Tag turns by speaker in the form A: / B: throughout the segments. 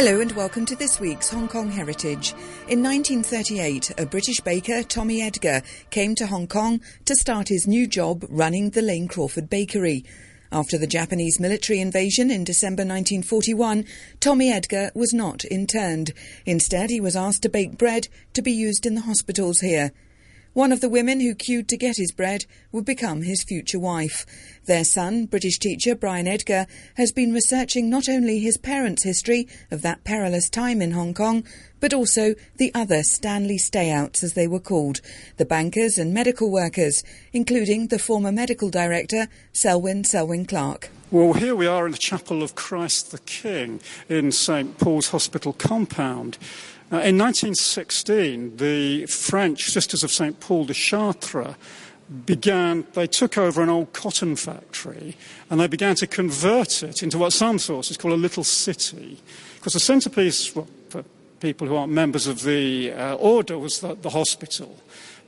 A: Hello and welcome to this week's Hong Kong Heritage. In 1938, a British baker, Tommy Edgar, came to Hong Kong to start his new job running the Lane Crawford Bakery. After the Japanese military invasion in December 1941, Tommy Edgar was not interned. Instead, he was asked to bake bread to be used in the hospitals here. One of the women who queued to get his bread would become his future wife. Their son, British teacher Brian Edgar, has been researching not only his parents' history of that perilous time in Hong Kong, but also the other Stanley stayouts, as they were called, the bankers and medical workers, including the former medical director, Selwyn Selwyn Clarke.
B: Well, here we are in the Chapel of Christ the King in St Paul's Hospital compound. Uh, in 1916, the French Sisters of St. Paul de Chartres began, they took over an old cotton factory and they began to convert it into what some sources call a little city. Because the centrepiece, well, for people who aren't members of the uh, order, was the, the hospital.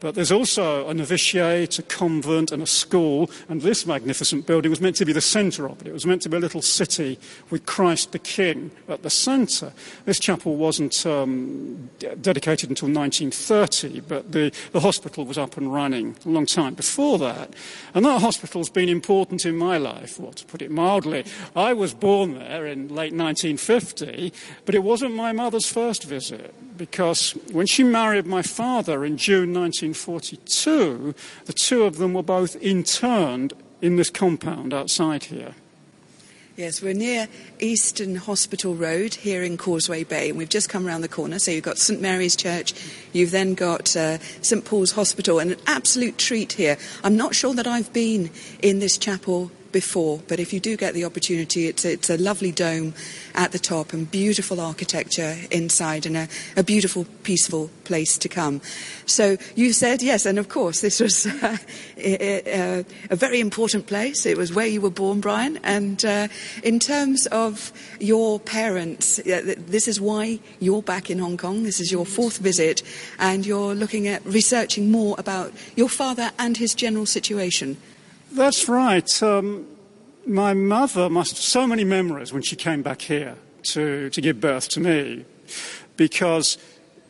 B: But there's also a novitiate, a convent, and a school, and this magnificent building was meant to be the centre of it. It was meant to be a little city with Christ the King at the centre. This chapel wasn't um, dedicated until 1930, but the, the hospital was up and running a long time before that. And that hospital's been important in my life, well, to put it mildly. I was born there in late 1950, but it wasn't my mother's first visit because when she married my father in June 1942, the two of them were both interned in this compound outside here.
A: Yes, we're near Eastern Hospital Road here in Causeway Bay, and we've just come around the corner. So you've got St Mary's Church, you've then got uh, St Paul's Hospital, and an absolute treat here. I'm not sure that I've been in this chapel before, but if you do get the opportunity, it's, it's a lovely dome at the top and beautiful architecture inside and a, a beautiful, peaceful place to come. So you said yes, and of course, this was uh, a, a, very important place. It was where you were born, Brian. And uh, in terms of your parents, this is why you're back in Hong Kong. This is your fourth visit, and you're looking at researching more about your father and his general situation.
B: That's right. Um, my mother must have so many memories when she came back here to, to give birth to me because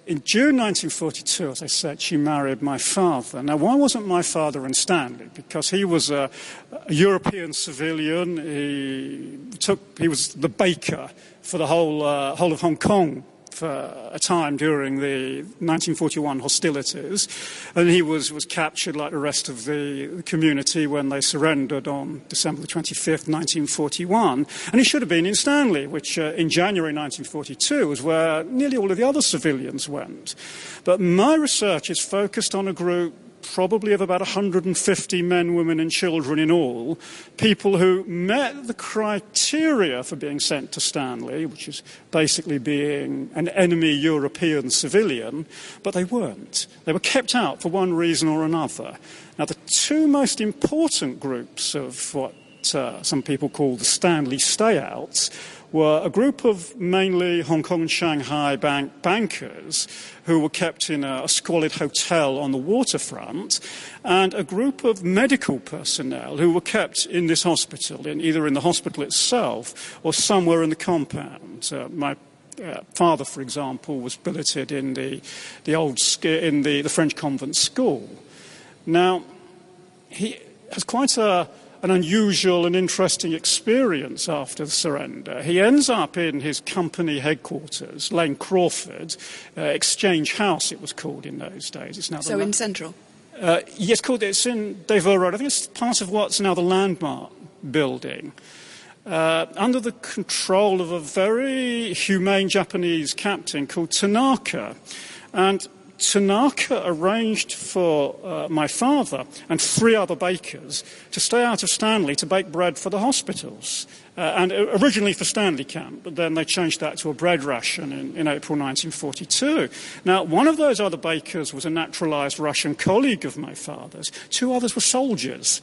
B: in June 1942, as I said, she married my father. Now, why wasn't my father in Stanley? Because he was a, a European civilian. He, took, he was the baker for the whole, uh, whole of Hong Kong for a time during the 1941 hostilities, and he was, was captured like the rest of the community when they surrendered on December the 25th, 1941. And he should have been in Stanley, which uh, in January 1942 was where nearly all of the other civilians went. But my research is focused on a group probably of about 150 men, women, and children in all, people who met the criteria for being sent to Stanley, which is basically being an enemy European civilian, but they weren't. They were kept out for one reason or another. Now, the two most important groups of what uh, some people call the Stanley stayouts were a group of mainly Hong Kong and Shanghai bank bankers who were kept in a, a squalid hotel on the waterfront, and a group of medical personnel who were kept in this hospital, in, either in the hospital itself or somewhere in the compound. Uh, my uh, father, for example, was billeted in the, the old in the, the French convent school. Now, he has quite a an unusual and interesting experience after the surrender. He ends up in his company headquarters, Lane Crawford, uh, Exchange House, it was called in those days.
A: It's now so in Central?
B: Uh, yes, called, it's in Des Voeux Road. I think it's part of what's now the Landmark building. Uh, under the control of a very humane Japanese captain called Tanaka. And Tanaka arranged for uh, my father and three other bakers to stay out of Stanley to bake bread for the hospitals. Uh, and originally for Stanley Camp, but then they changed that to a bread ration in, in April 1942. Now, one of those other bakers was a naturalized Russian colleague of my father's. Two others were soldiers.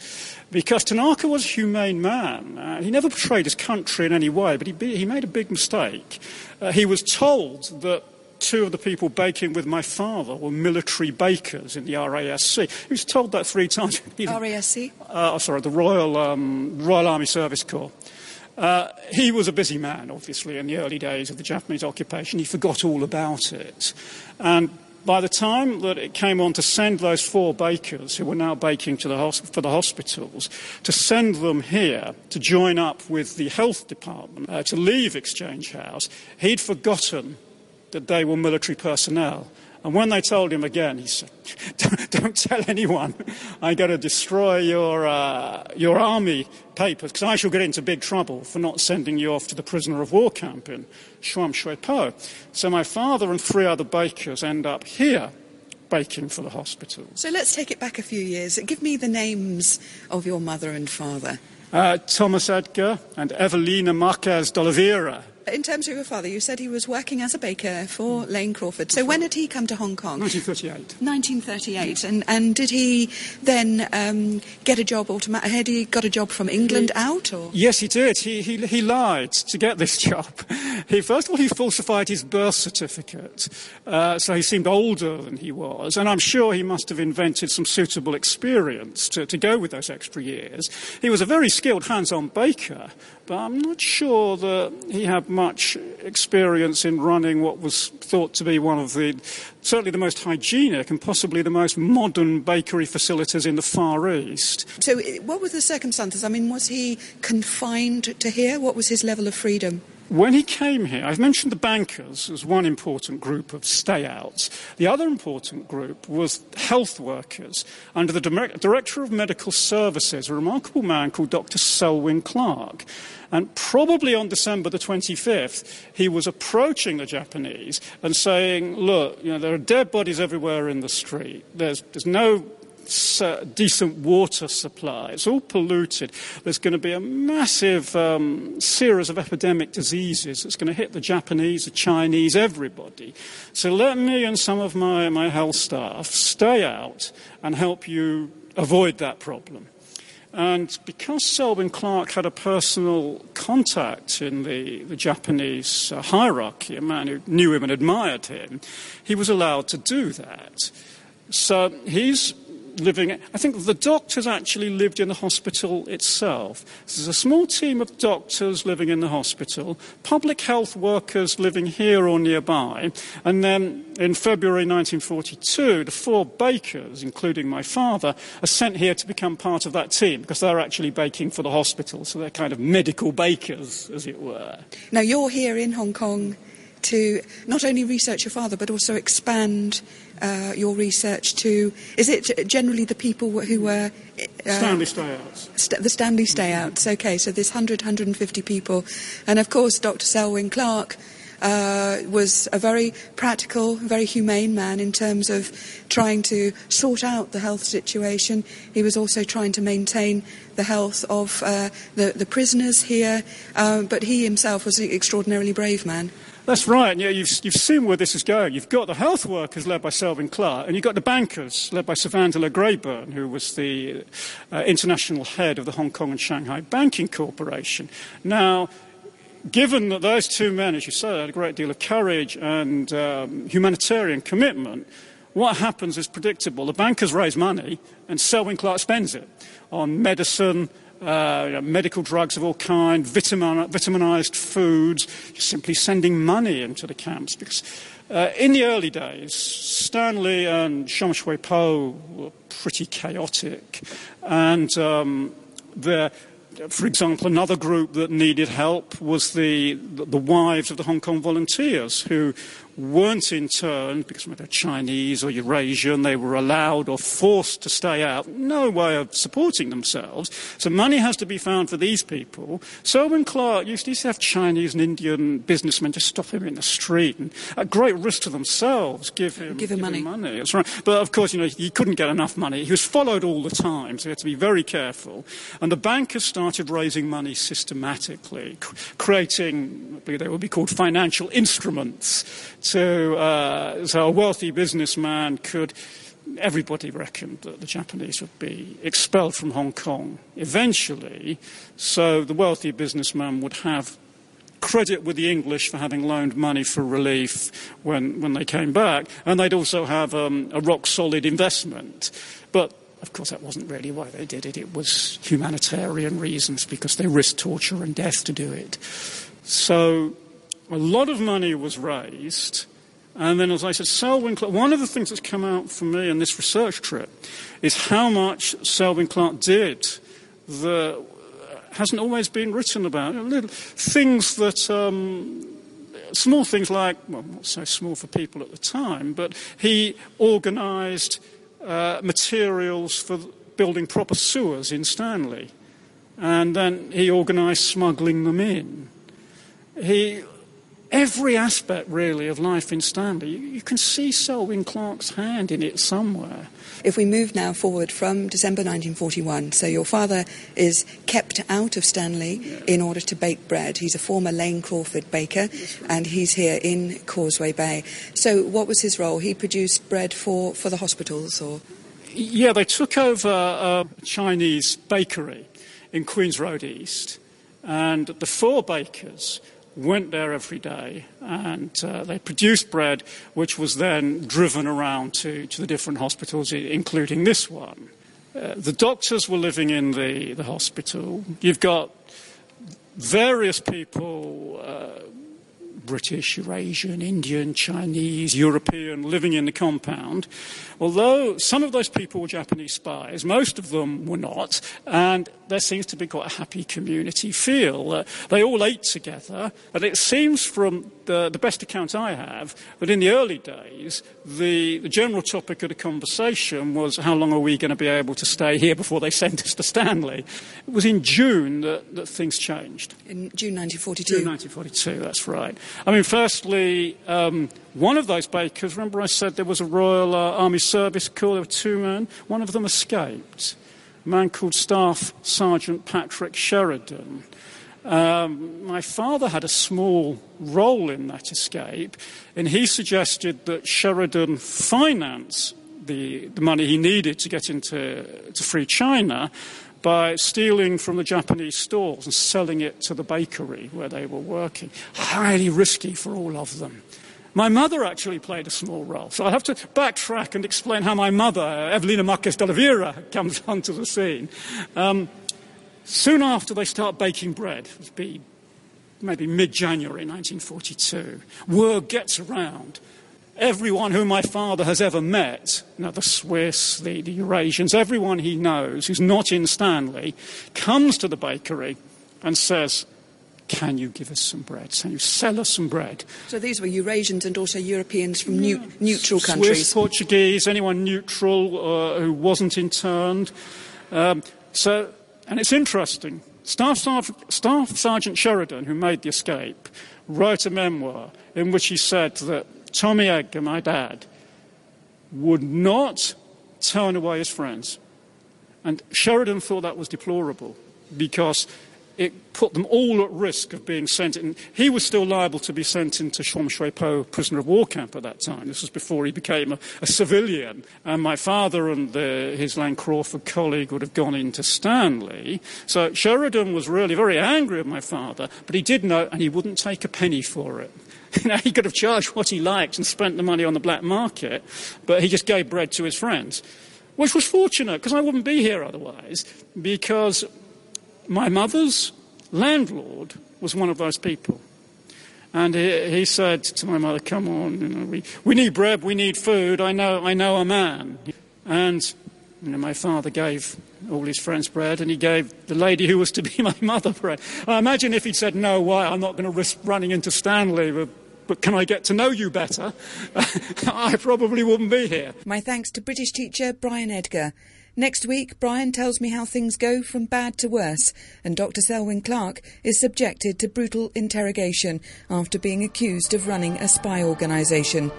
B: Because Tanaka was a humane man. Uh, he never betrayed his country in any way, but he, he made a big mistake. Uh, he was told that two of the people baking with my father were military bakers in the RASC. He was told that three times.
A: RASC?
B: Uh, oh, sorry, the Royal, um, Royal Army Service Corps. Uh, he was a busy man, obviously, in the early days of the Japanese occupation. He forgot all about it. And by the time that it came on to send those four bakers who were now baking the for the hospitals, to send them here to join up with the health department uh, to leave Exchange House, he'd forgotten that they were military personnel and when they told him again, he said, don't, don't tell anyone. I'm going to destroy your, uh, your army papers because I shall get into big trouble for not sending you off to the prisoner of war camp in Sham Shui Po. So my father and three other bakers end up here baking for the hospital.
A: So let's take it back a few years. Give me the names of your mother and father.
B: Uh, Thomas Edgar and Evelina Marques de Oliveira.
A: In terms of your father, you said he was working as a baker for Lane Crawford. So when did he come to Hong Kong?
B: 1938.
A: 1938. And, and did he then um, get a job automatically? Had he got a job from England he, out? Or?
B: Yes, he did. He, he, he lied to get this job. He, first of all, he falsified his birth certificate. Uh, so he seemed older than he was. And I'm sure he must have invented some suitable experience to, to go with those extra years. He was a very skilled hands-on baker, but I'm not sure that he had much experience in running what was thought to be one of the, certainly the most hygienic and possibly the most modern bakery facilities in the Far East.
A: So, what were the circumstances? I mean, was he confined to here? What was his level of freedom?
B: When he came here, I've mentioned the bankers as one important group of stay-outs. The other important group was health workers under the Director of Medical Services, a remarkable man called Dr. Selwyn Clarke. And probably on December the 25th, he was approaching the Japanese and saying, look, you know, there are dead bodies everywhere in the street. There's, there's no uh, decent water supply. It's all polluted. There's going to be a massive um, series of epidemic diseases that's going to hit the Japanese, the Chinese, everybody. So let me and some of my, my health staff stay out and help you avoid that problem. And because Selwyn Clarke had a personal contact in the, the Japanese uh, hierarchy, a man who knew him and admired him, he was allowed to do that. So he's living. I think the doctors actually lived in the hospital itself. There's a small team of doctors living in the hospital, public health workers living here or nearby, and then in February 1942, the four bakers, including my father, are sent here to become part of that team because they're actually baking for the hospital, so they're kind of medical bakers, as it were.
A: Now, you're here in Hong Kong to not only research your father but also expand uh, your research to? Is it generally the people who were.
B: Uh, Stanley Stayouts.
A: St- the Stanley Stayouts, okay, so there's 100, 150 people. And of course, Dr. Selwyn Clarke. Uh, was a very practical, very humane man in terms of trying to sort out the health situation. He was also trying to maintain the health of uh, the, the, prisoners here, uh, but he himself was an extraordinarily brave man.
B: That's right. Yeah, you've, you've seen where this is going. You've got the health workers led by Selwyn Clarke, and you've got the bankers led by Sir Vandeleur Grayburn, who was the uh, international head of the Hong Kong and Shanghai Banking Corporation. Now, given that those two men, as you say, had a great deal of courage and um, humanitarian commitment, what happens is predictable. The bankers raise money, and Selwyn Clarke spends it on medicine, uh, medical drugs of all kinds, vitamin, vitaminized foods, simply sending money into the camps. Because uh, in the early days, Stanley and Sham Shui Po were pretty chaotic. And um, for example, another group that needed help was the, the wives of the Hong Kong volunteers who weren't interned because they're Chinese or Eurasian, they were allowed or forced to stay out. No way of supporting themselves. So money has to be found for these people. Selwyn Clarke used to, used to have Chinese and Indian businessmen just stop him in the street and at great risk to themselves give him,
A: give him
B: give
A: money.
B: Him money. That's right. But of course, you know, he couldn't get enough money. He was followed all the time, so he had to be very careful. And the bankers started raising money systematically, creating, I believe they would be called financial instruments so, uh, so a wealthy businessman could. Everybody reckoned that the Japanese would be expelled from Hong Kong eventually, so the wealthy businessman would have credit with the English for having loaned money for relief when, when they came back, and they'd also have um, a rock solid investment. But of course, that wasn't really why they did it. It was humanitarian reasons because they risked torture and death to do it. So a lot of money was raised. And then, as I said, Selwyn Clarke, one of the things that's come out for me in this research trip is how much Selwyn Clarke did that hasn't always been written about. Little things that, um, small things like, well, not so small for people at the time, but he organised uh, materials for building proper sewers in Stanley. And then he organised smuggling them in. He every aspect really of life in Stanley. You, you, can see Selwyn Clarke's hand in it somewhere.
A: If we move now forward from December 1941, so your father is kept out of Stanley yeah. in order to bake bread. He's a former Lane Crawford baker, and he's here in Causeway Bay. So, what was his role? He produced bread for, for the hospitals, or?
B: Yeah, they took over a Chinese bakery in Queens Road East, and the four bakers went there every day and uh, they produced bread which was then driven around to, to the different hospitals, including this one. Uh, the doctors were living in the, the hospital. You've got various people British, Eurasian, Indian, Chinese, European living in the compound. Although some of those people were Japanese spies, most of them were not, and there seems to be quite a happy community feel. Uh, they all ate together, and it seems from the, the, best account I have that in the early days, the, the general topic of the conversation was how long are we going to be able to stay here before they send us to Stanley? It was in June that, that things changed.
A: In June 1942?
B: June 1942, that's right. I mean, firstly, um, one of those bakers, remember I said there was a Royal uh, Army Service Corps, there were two men, one of them escaped. A man called Staff Sergeant Patrick Sheridan. Um, my father had a small role in that escape, and he suggested that Sheridan finance the, the money he needed to get into to free China by stealing from the Japanese stores and selling it to the bakery where they were working. Highly risky for all of them. My mother actually played a small role. So I have to backtrack and explain how my mother, Evelina Marques de Oliveira, comes onto the scene. Um, soon after they start baking bread, it would be maybe mid January 1942, word gets around. Everyone whom my father has ever met, you know, the Swiss, the, the Eurasians, everyone he knows who's not in Stanley, comes to the bakery and says, can you give us some bread? Can you sell us some bread?
A: So these were Eurasians and also Europeans from yeah. neutral countries.
B: Swiss, Portuguese, anyone neutral uh, who wasn't interned. Um, so, and it's interesting. Staff, Staff Sergeant Sheridan, who made the escape, wrote a memoir in which he said that Tommy Edgar, my dad, would not turn away his friends. And Sheridan thought that was deplorable because it put them all at risk of being sent in. He was still liable to be sent into Sham Shui Po prisoner of war camp at that time. This was before he became a, a civilian. And my father and the, his Lane Crawford colleague would have gone into Stanley. So Sheridan was really very angry with my father, but he did know, and he wouldn't take a penny for it. You know, he could have charged what he liked and spent the money on the black market, but he just gave bread to his friends, which was fortunate because I wouldn't be here otherwise. Because my mother's landlord was one of those people. And he, he said to my mother, Come on, you know, we, we need bread, we need food, I know, I know a man. And you know, my father gave all his friends bread, and he gave the lady who was to be my mother bread. I imagine if he'd said, No, why, I'm not going to risk running into Stanley, but, but can I get to know you better? I probably wouldn't be here.
A: My thanks to British teacher Brian Edgar. Next week, Brian tells me how things go from bad to worse, and Dr. Selwyn Clarke is subjected to brutal interrogation after being accused of running a spy organisation.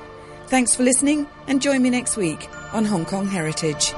A: Thanks for listening, and join me next week on Hong Kong Heritage.